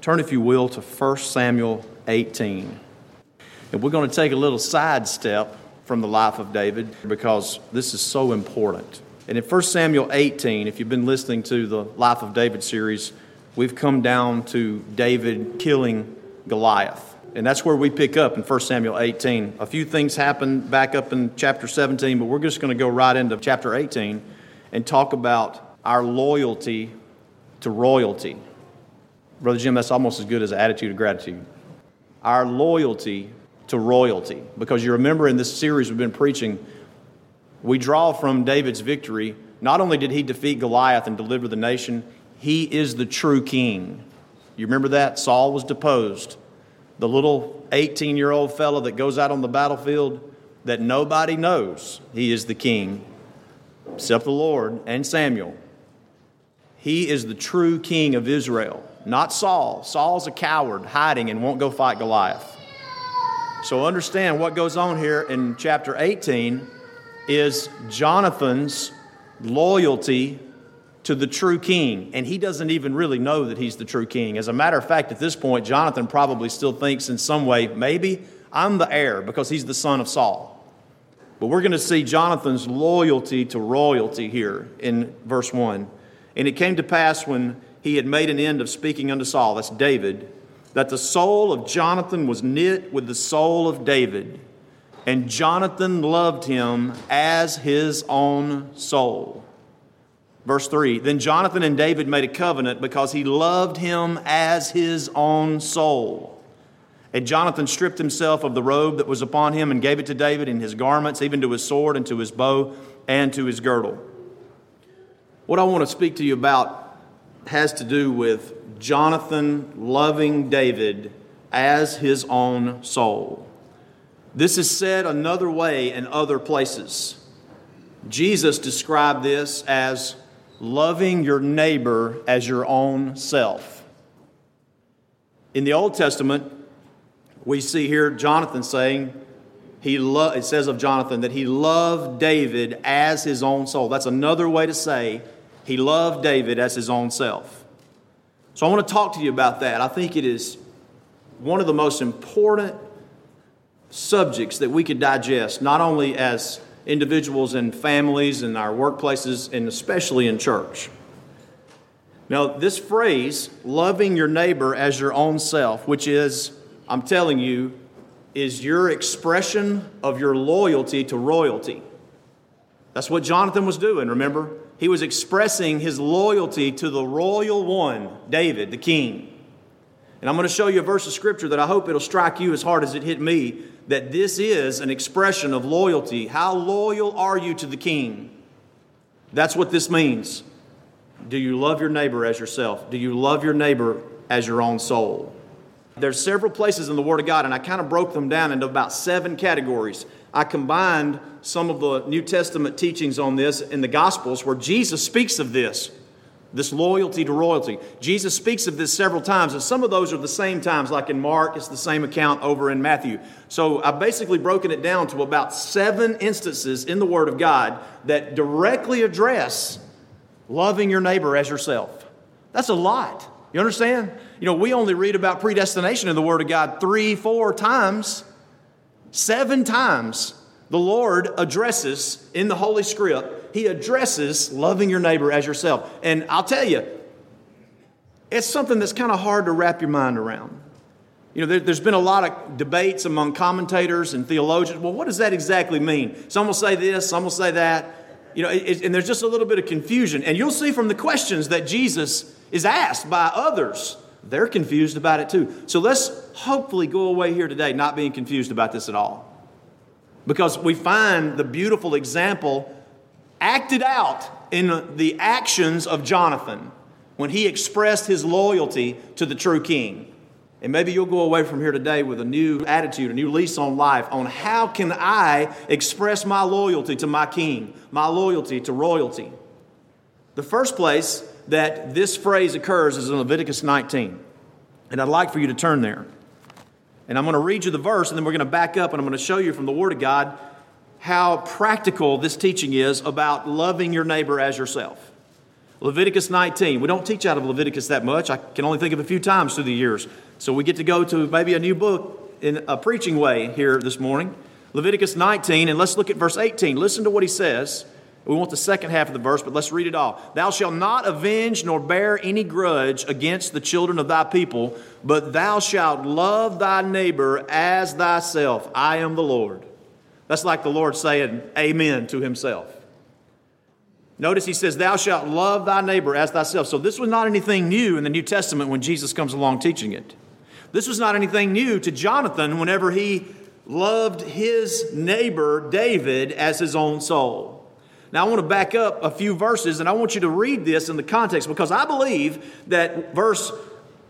Turn, if you will, to 1 Samuel 18. And we're going to take a little sidestep from the life of David because this is so important. And in 1 Samuel 18, if you've been listening to the Life of David series, we've come down to David killing Goliath. And that's where we pick up in 1 Samuel 18. A few things happen back up in chapter 17, but we're just going to go right into chapter 18 and talk about our loyalty to royalty. Brother Jim, that's almost as good as an attitude of gratitude. Our loyalty to royalty. Because you remember in this series we've been preaching, we draw from David's victory. Not only did he defeat Goliath and deliver the nation, he is the true king. You remember that? Saul was deposed. The little 18 year old fellow that goes out on the battlefield that nobody knows he is the king, except the Lord and Samuel. He is the true king of Israel, not Saul. Saul's a coward, hiding, and won't go fight Goliath. So understand what goes on here in chapter 18 is Jonathan's loyalty to the true king, and he doesn't even really know that he's the true king. As a matter of fact, at this point, Jonathan probably still thinks in some way, maybe I'm the heir because he's the son of Saul. But we're going to see Jonathan's loyalty to royalty here in verse 1. And it came to pass when he had made an end of speaking unto Saul, that's David, that the soul of Jonathan was knit with the soul of David, and Jonathan loved him as his own soul. Verse 3 Then Jonathan and David made a covenant because he loved him as his own soul. And Jonathan stripped himself of the robe that was upon him and gave it to David and his garments, even to his sword and to his bow and to his girdle. What I want to speak to you about has to do with Jonathan loving David as his own soul. This is said another way in other places. Jesus described this as loving your neighbor as your own self. In the Old Testament, we see here Jonathan saying, he lo- it says of Jonathan that he loved David as his own soul. That's another way to say he loved David as his own self. So I want to talk to you about that. I think it is one of the most important subjects that we could digest, not only as individuals and families and our workplaces, and especially in church. Now, this phrase, loving your neighbor as your own self, which is, I'm telling you, is your expression of your loyalty to royalty. That's what Jonathan was doing, remember? He was expressing his loyalty to the royal one, David, the king. And I'm going to show you a verse of scripture that I hope it'll strike you as hard as it hit me that this is an expression of loyalty. How loyal are you to the king? That's what this means. Do you love your neighbor as yourself? Do you love your neighbor as your own soul? There's several places in the Word of God, and I kind of broke them down into about seven categories. I combined some of the New Testament teachings on this in the Gospels where Jesus speaks of this, this loyalty to royalty. Jesus speaks of this several times, and some of those are the same times, like in Mark, it's the same account over in Matthew. So I've basically broken it down to about seven instances in the Word of God that directly address loving your neighbor as yourself. That's a lot. You understand? You know, we only read about predestination in the Word of God three, four times. Seven times the Lord addresses in the Holy Script, He addresses loving your neighbor as yourself. And I'll tell you, it's something that's kind of hard to wrap your mind around. You know, there, has been a lot of debates among commentators and theologians. Well, what does that exactly mean? Some will say this, some will say that. You know, it, and there's just a little bit of confusion. And you'll see from the questions that Jesus is asked by others they're confused about it too. So let's hopefully go away here today not being confused about this at all. Because we find the beautiful example acted out in the actions of Jonathan when he expressed his loyalty to the true king. And maybe you'll go away from here today with a new attitude, a new lease on life on how can I express my loyalty to my king, my loyalty to royalty. The first place that this phrase occurs is in Leviticus 19. And I'd like for you to turn there. And I'm going to read you the verse, and then we're going to back up and I'm going to show you from the Word of God how practical this teaching is about loving your neighbor as yourself. Leviticus 19. We don't teach out of Leviticus that much. I can only think of a few times through the years. So we get to go to maybe a new book in a preaching way here this morning. Leviticus 19, and let's look at verse 18. Listen to what he says. We want the second half of the verse, but let's read it all. Thou shalt not avenge nor bear any grudge against the children of thy people, but thou shalt love thy neighbor as thyself. I am the Lord. That's like the Lord saying amen to himself. Notice he says, Thou shalt love thy neighbor as thyself. So this was not anything new in the New Testament when Jesus comes along teaching it. This was not anything new to Jonathan whenever he loved his neighbor David as his own soul. Now, I want to back up a few verses and I want you to read this in the context because I believe that verse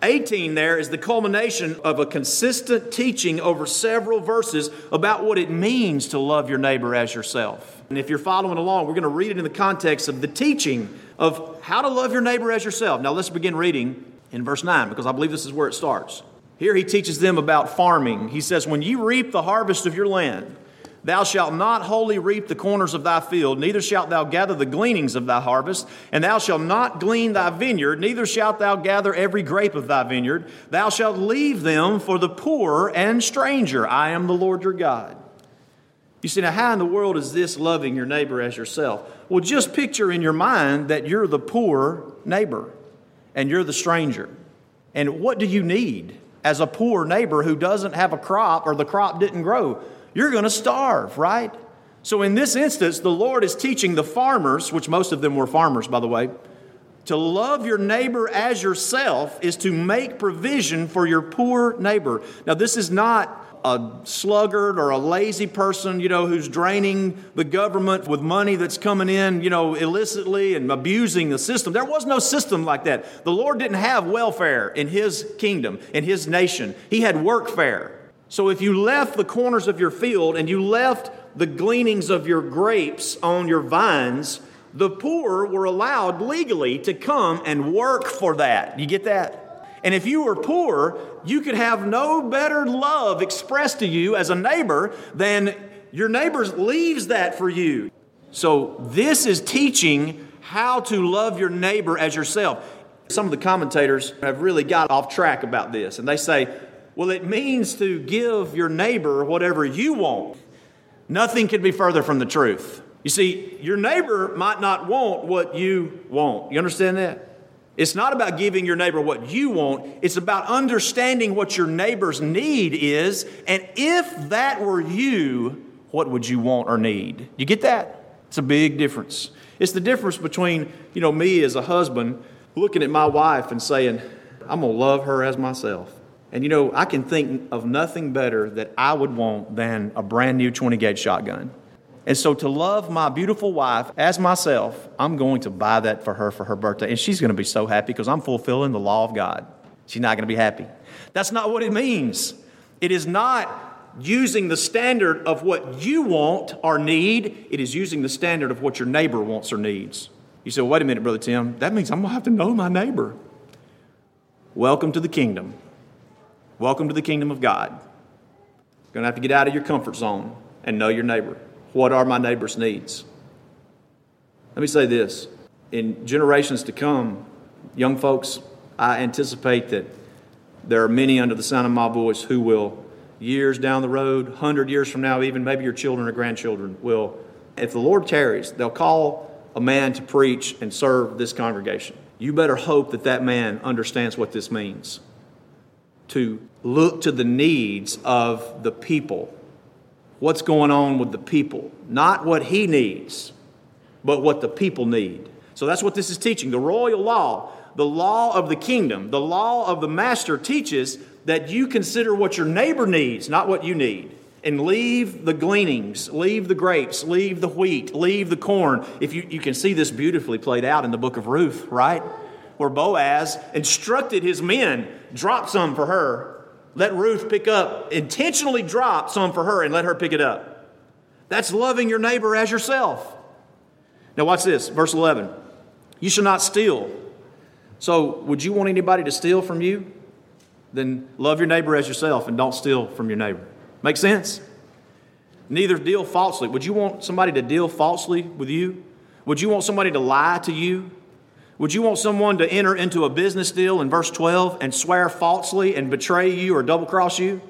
18 there is the culmination of a consistent teaching over several verses about what it means to love your neighbor as yourself. And if you're following along, we're going to read it in the context of the teaching of how to love your neighbor as yourself. Now, let's begin reading in verse 9 because I believe this is where it starts. Here he teaches them about farming. He says, When you reap the harvest of your land, Thou shalt not wholly reap the corners of thy field, neither shalt thou gather the gleanings of thy harvest, and thou shalt not glean thy vineyard, neither shalt thou gather every grape of thy vineyard. Thou shalt leave them for the poor and stranger. I am the Lord your God. You see, now how in the world is this loving your neighbor as yourself? Well, just picture in your mind that you're the poor neighbor and you're the stranger. And what do you need as a poor neighbor who doesn't have a crop or the crop didn't grow? You're going to starve, right? So, in this instance, the Lord is teaching the farmers, which most of them were farmers, by the way, to love your neighbor as yourself is to make provision for your poor neighbor. Now, this is not a sluggard or a lazy person, you know, who's draining the government with money that's coming in, you know, illicitly and abusing the system. There was no system like that. The Lord didn't have welfare in His kingdom, in His nation. He had workfare. So if you left the corners of your field and you left the gleanings of your grapes on your vines, the poor were allowed legally to come and work for that. You get that? And if you were poor, you could have no better love expressed to you as a neighbor than your neighbor leaves that for you. So this is teaching how to love your neighbor as yourself. Some of the commentators have really got off track about this, and they say, well, it means to give your neighbor whatever you want. Nothing could be further from the truth. You see, your neighbor might not want what you want. You understand that? It's not about giving your neighbor what you want, it's about understanding what your neighbor's need is. And if that were you, what would you want or need? You get that? It's a big difference. It's the difference between, you know, me as a husband looking at my wife and saying, I'm going to love her as myself. And you know, I can think of nothing better that I would want than a brand new 20 gauge shotgun. And so, to love my beautiful wife as myself, I'm going to buy that for her for her birthday. And she's going to be so happy because I'm fulfilling the law of God. She's not going to be happy. That's not what it means. It is not using the standard of what you want or need, it is using the standard of what your neighbor wants or needs. You say, well, wait a minute, Brother Tim, that means I'm going to have to know my neighbor. Welcome to the kingdom. Welcome to the kingdom of God. You're going to have to get out of your comfort zone and know your neighbor. What are my neighbor's needs? Let me say this in generations to come, young folks, I anticipate that there are many under the sound of my voice who will, years down the road, 100 years from now, even maybe your children or grandchildren, will, if the Lord tarries, they'll call a man to preach and serve this congregation. You better hope that that man understands what this means to look to the needs of the people. What's going on with the people? Not what he needs, but what the people need. So that's what this is teaching. The royal law, the law of the kingdom, the law of the master teaches that you consider what your neighbor needs, not what you need. And leave the gleanings, leave the grapes, leave the wheat, leave the corn. If you, you can see this beautifully played out in the book of Ruth, right? Where Boaz instructed his men, drop some for her, let Ruth pick up, intentionally drop some for her and let her pick it up. That's loving your neighbor as yourself. Now, watch this, verse 11. You shall not steal. So, would you want anybody to steal from you? Then love your neighbor as yourself and don't steal from your neighbor. Make sense? Neither deal falsely. Would you want somebody to deal falsely with you? Would you want somebody to lie to you? Would you want someone to enter into a business deal in verse 12 and swear falsely and betray you or double cross you?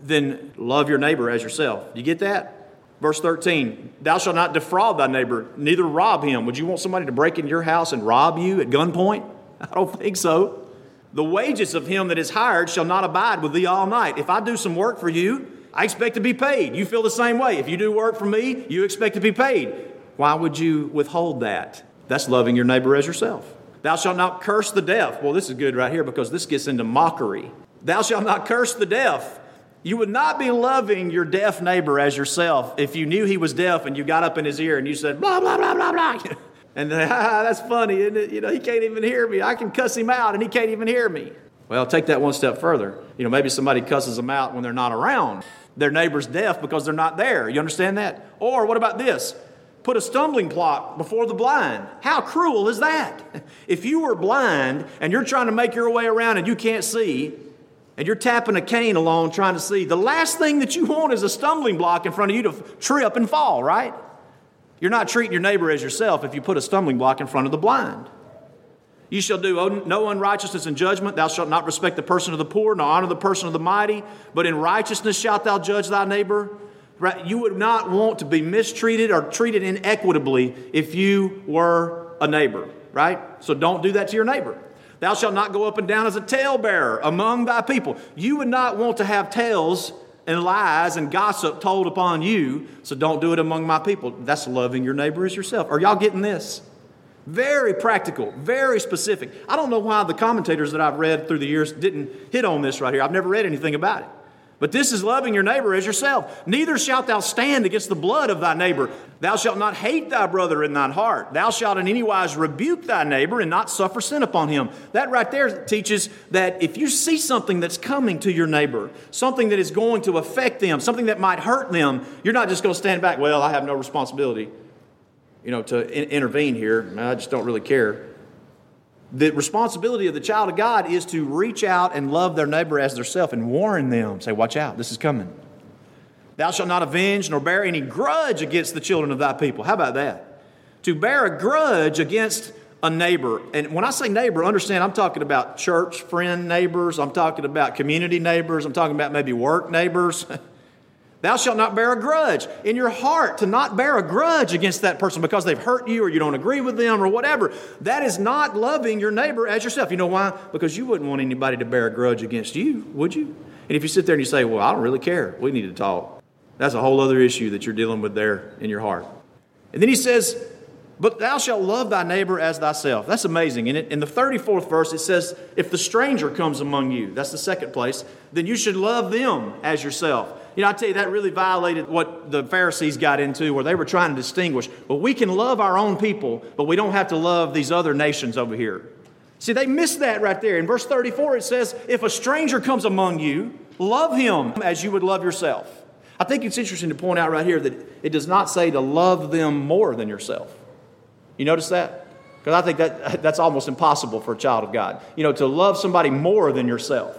Then love your neighbor as yourself. You get that? Verse 13, thou shalt not defraud thy neighbor, neither rob him. Would you want somebody to break into your house and rob you at gunpoint? I don't think so. The wages of him that is hired shall not abide with thee all night. If I do some work for you, I expect to be paid. You feel the same way. If you do work for me, you expect to be paid. Why would you withhold that? That's loving your neighbor as yourself. Thou shalt not curse the deaf. Well, this is good right here because this gets into mockery. Thou shalt not curse the deaf. You would not be loving your deaf neighbor as yourself if you knew he was deaf and you got up in his ear and you said, blah, blah, blah, blah, blah. And ah, that's funny, isn't it? You know, he can't even hear me. I can cuss him out and he can't even hear me. Well, take that one step further. You know, maybe somebody cusses them out when they're not around. Their neighbor's deaf because they're not there. You understand that? Or what about this? Put a stumbling block before the blind. How cruel is that? If you were blind and you're trying to make your way around and you can't see, and you're tapping a cane along trying to see, the last thing that you want is a stumbling block in front of you to trip and fall, right? You're not treating your neighbor as yourself if you put a stumbling block in front of the blind. You shall do no unrighteousness in judgment. Thou shalt not respect the person of the poor, nor honor the person of the mighty. But in righteousness shalt thou judge thy neighbor. You would not want to be mistreated or treated inequitably if you were a neighbor, right? So don't do that to your neighbor. Thou shalt not go up and down as a talebearer among thy people. You would not want to have tales and lies and gossip told upon you, so don't do it among my people. That's loving your neighbor as yourself. Are y'all getting this? Very practical, very specific. I don't know why the commentators that I've read through the years didn't hit on this right here. I've never read anything about it. But this is loving your neighbor as yourself. Neither shalt thou stand against the blood of thy neighbor. Thou shalt not hate thy brother in thine heart. Thou shalt in any wise rebuke thy neighbor and not suffer sin upon him. That right there teaches that if you see something that's coming to your neighbor, something that is going to affect them, something that might hurt them, you're not just going to stand back, well, I have no responsibility, you know, to in- intervene here. I just don't really care the responsibility of the child of God is to reach out and love their neighbor as theirself and warn them. Say, watch out, this is coming. Thou shalt not avenge nor bear any grudge against the children of thy people. How about that? To bear a grudge against a neighbor. And when I say neighbor, understand I'm talking about church friend neighbors, I'm talking about community neighbors, I'm talking about maybe work neighbors. Thou shalt not bear a grudge. In your heart, to not bear a grudge against that person because they've hurt you or you don't agree with them or whatever. That is not loving your neighbor as yourself. You know why? Because you wouldn't want anybody to bear a grudge against you, would you? And if you sit there and you say, Well, I don't really care, we need to talk, that's a whole other issue that you're dealing with there in your heart. And then he says, But thou shalt love thy neighbor as thyself. That's amazing. In, it, in the 34th verse, it says, If the stranger comes among you, that's the second place, then you should love them as yourself. You know, I tell you, that really violated what the Pharisees got into, where they were trying to distinguish. But we can love our own people, but we don't have to love these other nations over here. See, they missed that right there. In verse 34, it says, If a stranger comes among you, love him as you would love yourself. I think it's interesting to point out right here that it does not say to love them more than yourself. You notice that? Because I think that that's almost impossible for a child of God. You know, to love somebody more than yourself.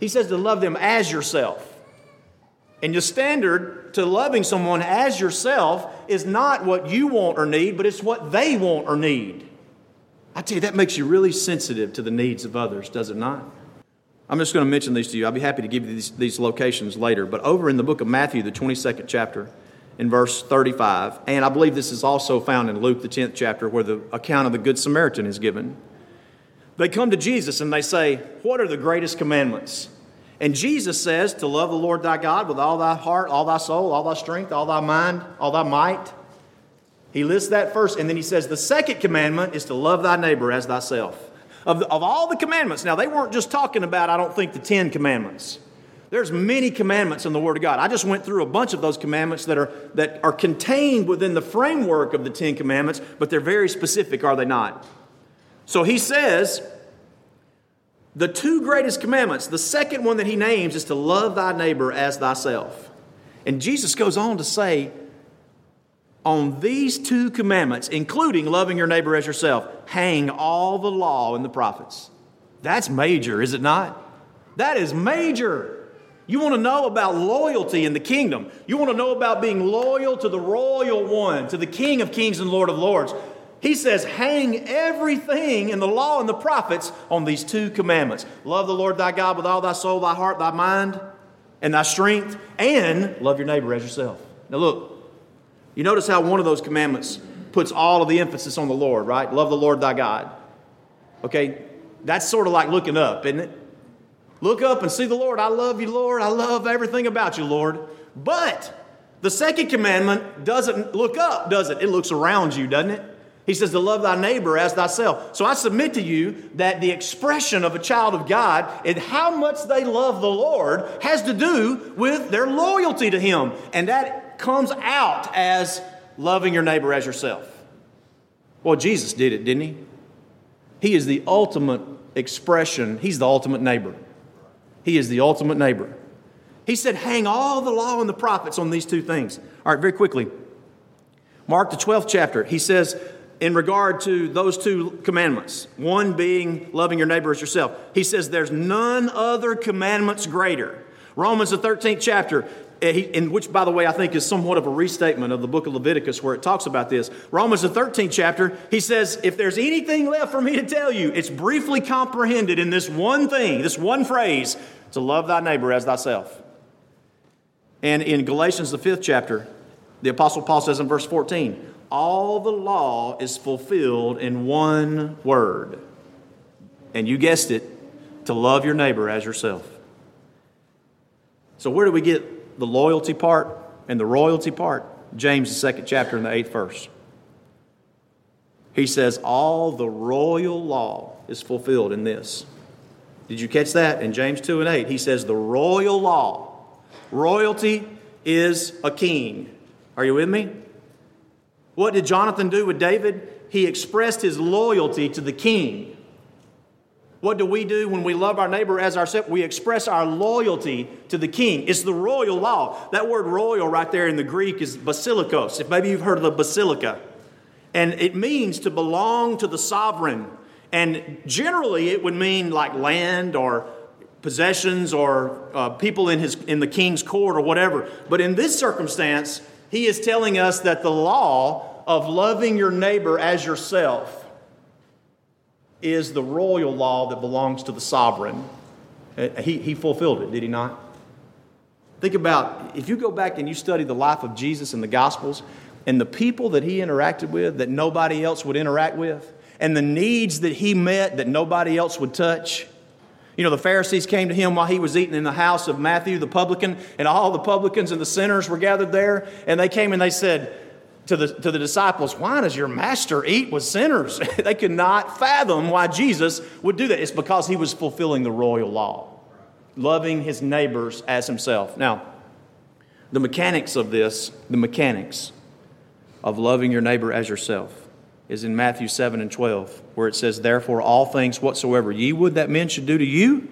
He says to love them as yourself. And your standard to loving someone as yourself is not what you want or need, but it's what they want or need. I tell you, that makes you really sensitive to the needs of others, does it not? I'm just going to mention these to you. I'll be happy to give you these, these locations later. But over in the book of Matthew, the 22nd chapter, in verse 35, and I believe this is also found in Luke, the 10th chapter, where the account of the Good Samaritan is given. They come to Jesus and they say, What are the greatest commandments? And Jesus says to love the Lord thy God with all thy heart, all thy soul, all thy strength, all thy mind, all thy might. He lists that first, and then he says the second commandment is to love thy neighbor as thyself. Of, of all the commandments, now they weren't just talking about, I don't think, the Ten Commandments. There's many commandments in the Word of God. I just went through a bunch of those commandments that are, that are contained within the framework of the Ten Commandments, but they're very specific, are they not? So he says, the two greatest commandments, the second one that he names is to love thy neighbor as thyself. And Jesus goes on to say, on these two commandments, including loving your neighbor as yourself, hang all the law and the prophets. That's major, is it not? That is major. You want to know about loyalty in the kingdom. You want to know about being loyal to the royal one, to the King of kings and Lord of lords. He says, hang everything in the law and the prophets on these two commandments love the Lord thy God with all thy soul, thy heart, thy mind, and thy strength, and love your neighbor as yourself. Now, look, you notice how one of those commandments puts all of the emphasis on the Lord, right? Love the Lord thy God. Okay, that's sort of like looking up, isn't it? Look up and see the Lord. I love you, Lord. I love everything about you, Lord. But the second commandment doesn't look up, does it? It looks around you, doesn't it? He says to love thy neighbor as thyself. So I submit to you that the expression of a child of God and how much they love the Lord has to do with their loyalty to Him. And that comes out as loving your neighbor as yourself. Well, Jesus did it, didn't He? He is the ultimate expression, He's the ultimate neighbor. He is the ultimate neighbor. He said, hang all the law and the prophets on these two things. All right, very quickly. Mark, the 12th chapter, he says, in regard to those two commandments, one being loving your neighbor as yourself, he says there's none other commandments greater. Romans, the 13th chapter, eh, in which, by the way, I think is somewhat of a restatement of the book of Leviticus where it talks about this. Romans, the 13th chapter, he says, If there's anything left for me to tell you, it's briefly comprehended in this one thing, this one phrase to love thy neighbor as thyself. And in Galatians, the 5th chapter, the Apostle Paul says in verse 14, all the law is fulfilled in one word. And you guessed it, to love your neighbor as yourself. So, where do we get the loyalty part and the royalty part? James, the second chapter, in the eighth verse. He says, All the royal law is fulfilled in this. Did you catch that? In James 2 and 8, he says, The royal law, royalty is a king. Are you with me? What did Jonathan do with David? He expressed his loyalty to the king. What do we do when we love our neighbor as ourselves? We express our loyalty to the king. It's the royal law. That word royal right there in the Greek is basilikos. If maybe you've heard of the basilica. And it means to belong to the sovereign. And generally it would mean like land or possessions or uh, people in, his, in the king's court or whatever. But in this circumstance, he is telling us that the law of loving your neighbor as yourself is the royal law that belongs to the sovereign. Uh, he, he fulfilled it, did he not? Think about if you go back and you study the life of Jesus in the Gospels and the people that he interacted with that nobody else would interact with, and the needs that he met that nobody else would touch you know, the Pharisees came to him while he was eating in the house of Matthew the publican, and all the publicans and the sinners were gathered there. And they came and they said to the, to the disciples, Why does your master eat with sinners? they could not fathom why Jesus would do that. It's because he was fulfilling the royal law, loving his neighbors as himself. Now, the mechanics of this, the mechanics of loving your neighbor as yourself is in Matthew 7 and 12, where it says, Therefore, all things whatsoever ye would that men should do to you,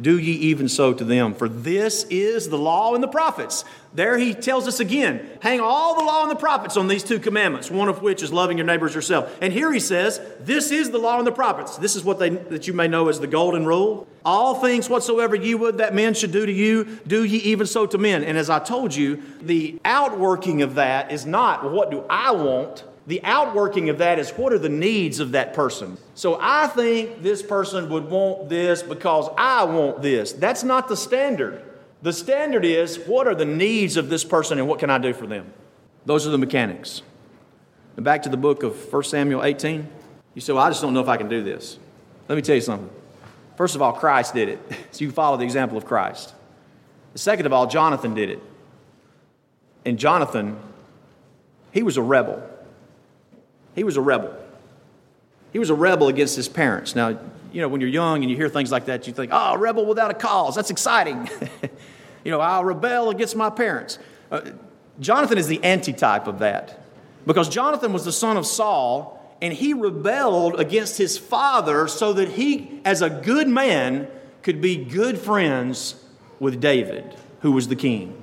do ye even so to them. For this is the law and the prophets. There he tells us again hang all the law and the prophets on these two commandments, one of which is loving your neighbors yourself. And here he says, This is the law and the prophets. This is what they, that you may know as the golden rule. All things whatsoever ye would that men should do to you, do ye even so to men. And as I told you, the outworking of that is not what do I want, the outworking of that is what are the needs of that person. So I think this person would want this because I want this. That's not the standard. The standard is what are the needs of this person and what can I do for them? Those are the mechanics. And back to the book of 1 Samuel 18. You say, Well, I just don't know if I can do this. Let me tell you something. First of all, Christ did it. So you follow the example of Christ. Second of all, Jonathan did it. And Jonathan, he was a rebel. He was a rebel. He was a rebel against his parents. Now, you know, when you're young and you hear things like that, you think, oh, rebel without a cause. That's exciting. you know, I'll rebel against my parents. Uh, Jonathan is the antitype of that because Jonathan was the son of Saul and he rebelled against his father so that he, as a good man, could be good friends with David, who was the king.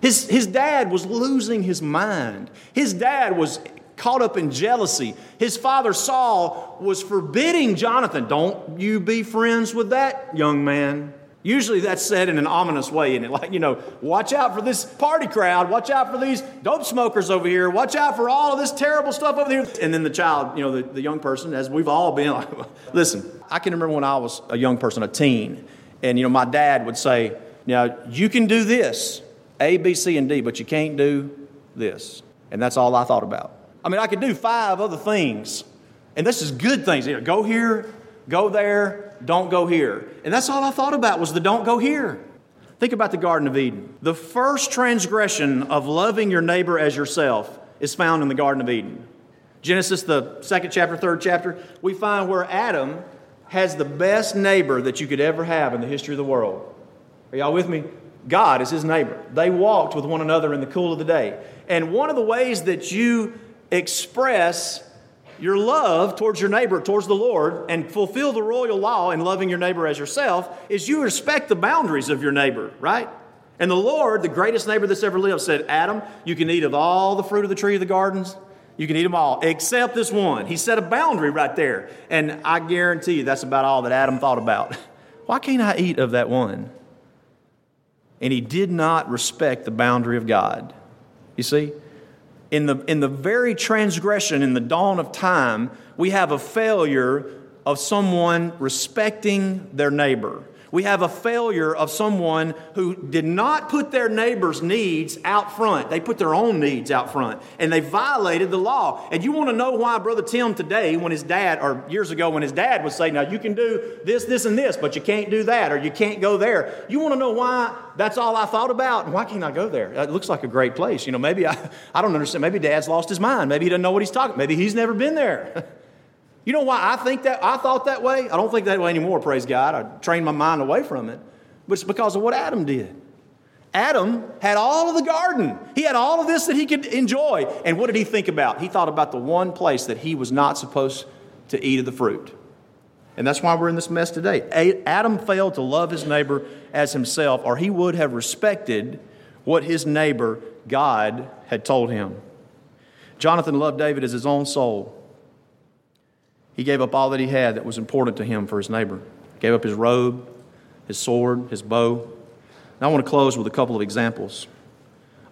His, his dad was losing his mind. His dad was caught up in jealousy. His father Saul was forbidding Jonathan, don't you be friends with that young man. Usually that's said in an ominous way, and it like, you know, watch out for this party crowd, watch out for these dope smokers over here, watch out for all of this terrible stuff over here. And then the child, you know, the, the young person, as we've all been, like, listen, I can remember when I was a young person, a teen, and, you know, my dad would say, now, you can do this, A, B, C, and D, but you can't do this. And that's all I thought about. I mean, I could do five other things, and this is good things. You know, go here, go there, don't go here. And that's all I thought about was the don't go here. Think about the Garden of Eden. The first transgression of loving your neighbor as yourself is found in the Garden of Eden. Genesis, the second chapter, third chapter, we find where Adam has the best neighbor that you could ever have in the history of the world. Are y'all with me? God is his neighbor. They walked with one another in the cool of the day. And one of the ways that you express your love towards your neighbor, towards the Lord, and fulfill the royal law in loving your neighbor as yourself is you respect the boundaries of your neighbor, right? And the Lord, the greatest neighbor that's ever lived, said, Adam, you can eat of all the fruit of the tree of the gardens. You can eat them all, except this one. He set a boundary right there. And I guarantee you that's about all that Adam thought about. Why can't I eat of that one? And he did not respect the boundary of God. You see? In the, in the very transgression, in the dawn of time, we have a failure of someone respecting their neighbor we have a failure of someone who did not put their neighbor's needs out front. They put their own needs out front and they violated the law. And you want to know why Brother Tim today, when his dad, or years ago when his dad would say, Now you can do this, this, and this, but you can't do that, or you can't go there. You want to know why that's all I thought about? Why can't I go there? It looks like a great place. You know, maybe I, I don't understand. Maybe dad's lost his mind. Maybe he doesn't know what he's talking Maybe he's never been there. You know why I think that? I thought that way. I don't think that way anymore, praise God. I trained my mind away from it. But it's because of what Adam did. Adam had all of the garden. He had all of this that he could enjoy. And what did he think about? He thought about the one place that he was not supposed to eat of the fruit. And that's why we're in this mess today. Adam failed to love his neighbor as himself, or he would have respected what his neighbor, God, had told him. Jonathan loved David as his own soul. He gave up all that he had that was important to him for his neighbor. He gave up his robe, his sword, his bow. And I want to close with a couple of examples.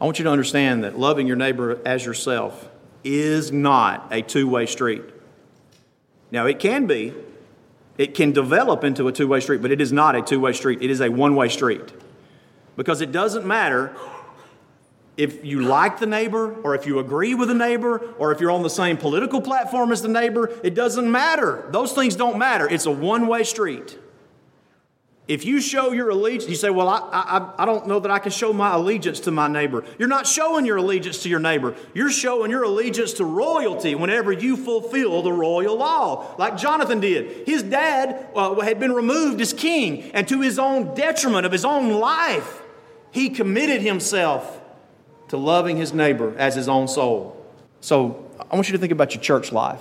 I want you to understand that loving your neighbor as yourself is not a two way street. Now, it can be, it can develop into a two way street, but it is not a two way street. It is a one way street. Because it doesn't matter if you like the neighbor or if you agree with the neighbor or if you're on the same political platform as the neighbor, it doesn't matter. Those things don't matter. It's a one way street. If you show your allegiance, you say, Well, I, I, I don't know that I can show my allegiance to my neighbor. You're not showing your allegiance to your neighbor. You're showing your allegiance to royalty whenever you fulfill the royal law, like Jonathan did. His dad uh, had been removed as king, and to his own detriment of his own life, he committed himself to loving his neighbor as his own soul. So I want you to think about your church life.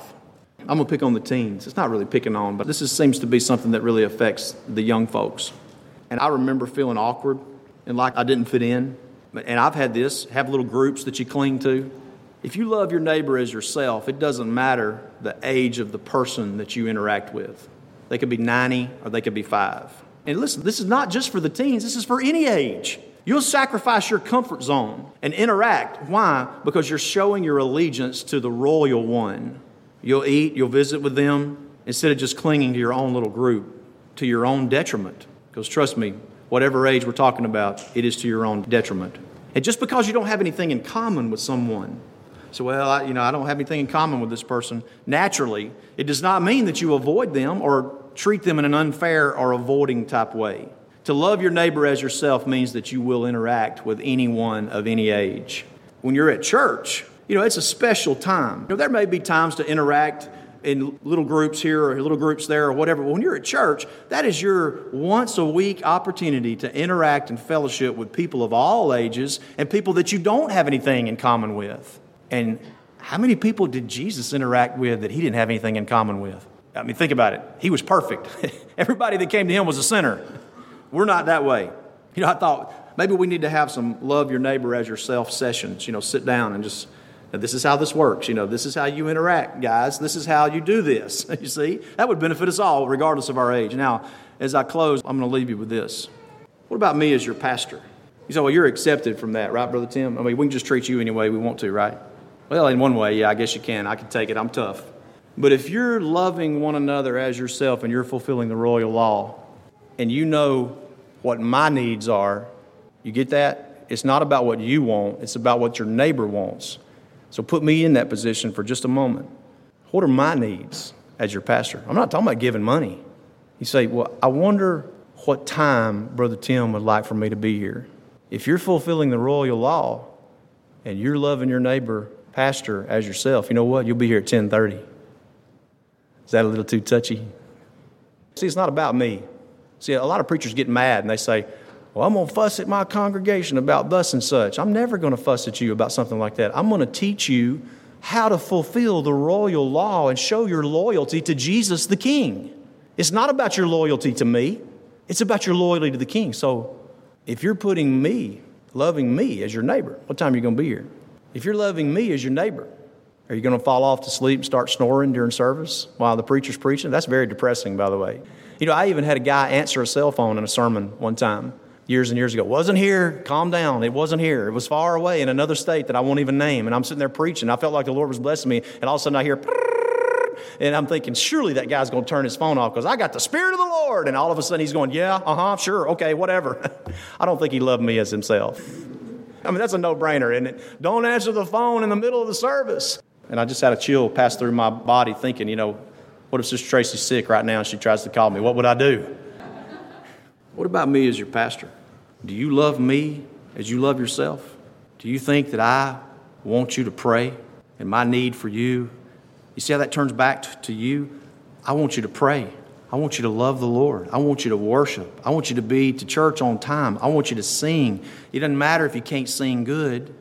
I'm going to pick on the teens. It's not really picking on, but this is, seems to be something that really affects the young folks. And I remember feeling awkward and like I didn't fit in. And I've had this have little groups that you cling to. If you love your neighbor as yourself, it doesn't matter the age of the person that you interact with. They could be 90 or they could be five. And listen, this is not just for the teens, this is for any age. You'll sacrifice your comfort zone and interact. Why? Because you're showing your allegiance to the royal one. You'll eat, you'll visit with them instead of just clinging to your own little group, to your own detriment. Because trust me, whatever age we're talking about, it is to your own detriment. And just because you don't have anything in common with someone, so well, I, you know, I don't have anything in common with this person. Naturally, it does not mean that you avoid them or treat them in an unfair or avoiding type way. To love your neighbor as yourself means that you will interact with anyone of any age. When you're at church, you know, it's a special time. You know, there may be times to interact in little groups here or little groups there or whatever. But when you're at church, that is your once a week opportunity to interact and fellowship with people of all ages and people that you don't have anything in common with. And how many people did Jesus interact with that he didn't have anything in common with? I mean, think about it. He was perfect. Everybody that came to him was a sinner. We're not that way. You know, I thought maybe we need to have some love your neighbor as yourself sessions. You know, sit down and just, this is how this works. You know, this is how you interact, guys. This is how you do this. You see, that would benefit us all, regardless of our age. Now, as I close, I'm going to leave you with this. What about me as your pastor? You say, well, you're accepted from that, right, Brother Tim? I mean, we can just treat you any way we want to, right? Well, in one way, yeah, I guess you can. I can take it. I'm tough. But if you're loving one another as yourself and you're fulfilling the royal law, and you know what my needs are, you get that? It's not about what you want, it's about what your neighbor wants. So put me in that position for just a moment. What are my needs as your pastor? I'm not talking about giving money. You say, Well, I wonder what time Brother Tim would like for me to be here. If you're fulfilling the royal law and you're loving your neighbor pastor as yourself, you know what? You'll be here at 1030. Is that a little too touchy? See, it's not about me. See, a lot of preachers get mad and they say, Well, I'm going to fuss at my congregation about thus and such. I'm never going to fuss at you about something like that. I'm going to teach you how to fulfill the royal law and show your loyalty to Jesus the King. It's not about your loyalty to me, it's about your loyalty to the King. So if you're putting me, loving me as your neighbor, what time are you going to be here? If you're loving me as your neighbor, are you going to fall off to sleep and start snoring during service while the preacher's preaching? That's very depressing, by the way. You know, I even had a guy answer a cell phone in a sermon one time years and years ago. Wasn't here. Calm down. It wasn't here. It was far away in another state that I won't even name. And I'm sitting there preaching. I felt like the Lord was blessing me. And all of a sudden I hear, and I'm thinking, surely that guy's going to turn his phone off because I got the Spirit of the Lord. And all of a sudden he's going, yeah, uh huh, sure, okay, whatever. I don't think he loved me as himself. I mean, that's a no brainer, isn't it? Don't answer the phone in the middle of the service. And I just had a chill pass through my body thinking, you know, what if Sister Tracy's sick right now and she tries to call me? What would I do? What about me as your pastor? Do you love me as you love yourself? Do you think that I want you to pray and my need for you? You see how that turns back to you? I want you to pray. I want you to love the Lord. I want you to worship. I want you to be to church on time. I want you to sing. It doesn't matter if you can't sing good.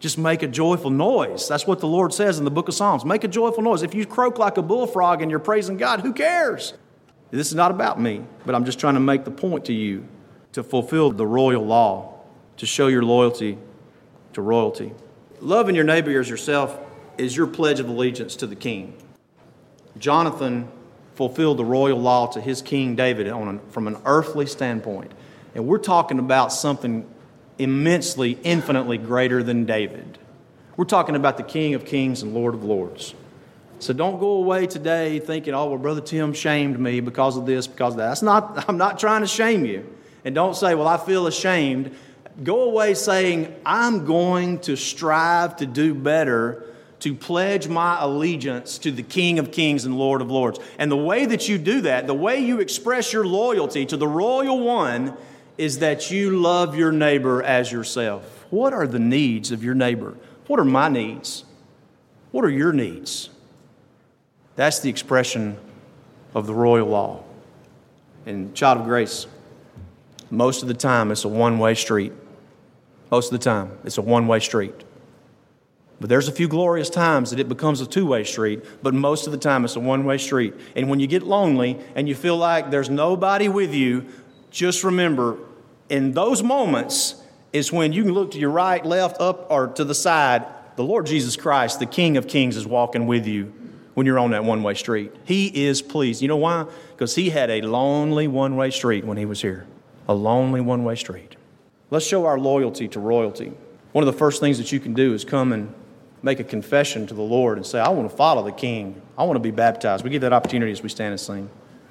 Just make a joyful noise. That's what the Lord says in the book of Psalms. Make a joyful noise. If you croak like a bullfrog and you're praising God, who cares? This is not about me, but I'm just trying to make the point to you to fulfill the royal law, to show your loyalty to royalty. Loving your neighbor as yourself is your pledge of allegiance to the king. Jonathan fulfilled the royal law to his king David a, from an earthly standpoint. And we're talking about something immensely, infinitely greater than David. We're talking about the King of Kings and Lord of Lords. So don't go away today thinking, oh, well, Brother Tim shamed me because of this, because of that. That's not, I'm not trying to shame you. And don't say, well, I feel ashamed. Go away saying, I'm going to strive to do better, to pledge my allegiance to the King of Kings and Lord of Lords. And the way that you do that, the way you express your loyalty to the Royal One, is that you love your neighbor as yourself. What are the needs of your neighbor? What are my needs? What are your needs? That's the expression of the royal law. And, child of grace, most of the time it's a one way street. Most of the time it's a one way street. But there's a few glorious times that it becomes a two way street, but most of the time it's a one way street. And when you get lonely and you feel like there's nobody with you, just remember in those moments is when you can look to your right, left, up, or to the side. The Lord Jesus Christ, the King of Kings, is walking with you when you're on that one way street. He is pleased. You know why? Because he had a lonely one way street when he was here. A lonely one way street. Let's show our loyalty to royalty. One of the first things that you can do is come and make a confession to the Lord and say, I want to follow the King. I want to be baptized. We give that opportunity as we stand and sing.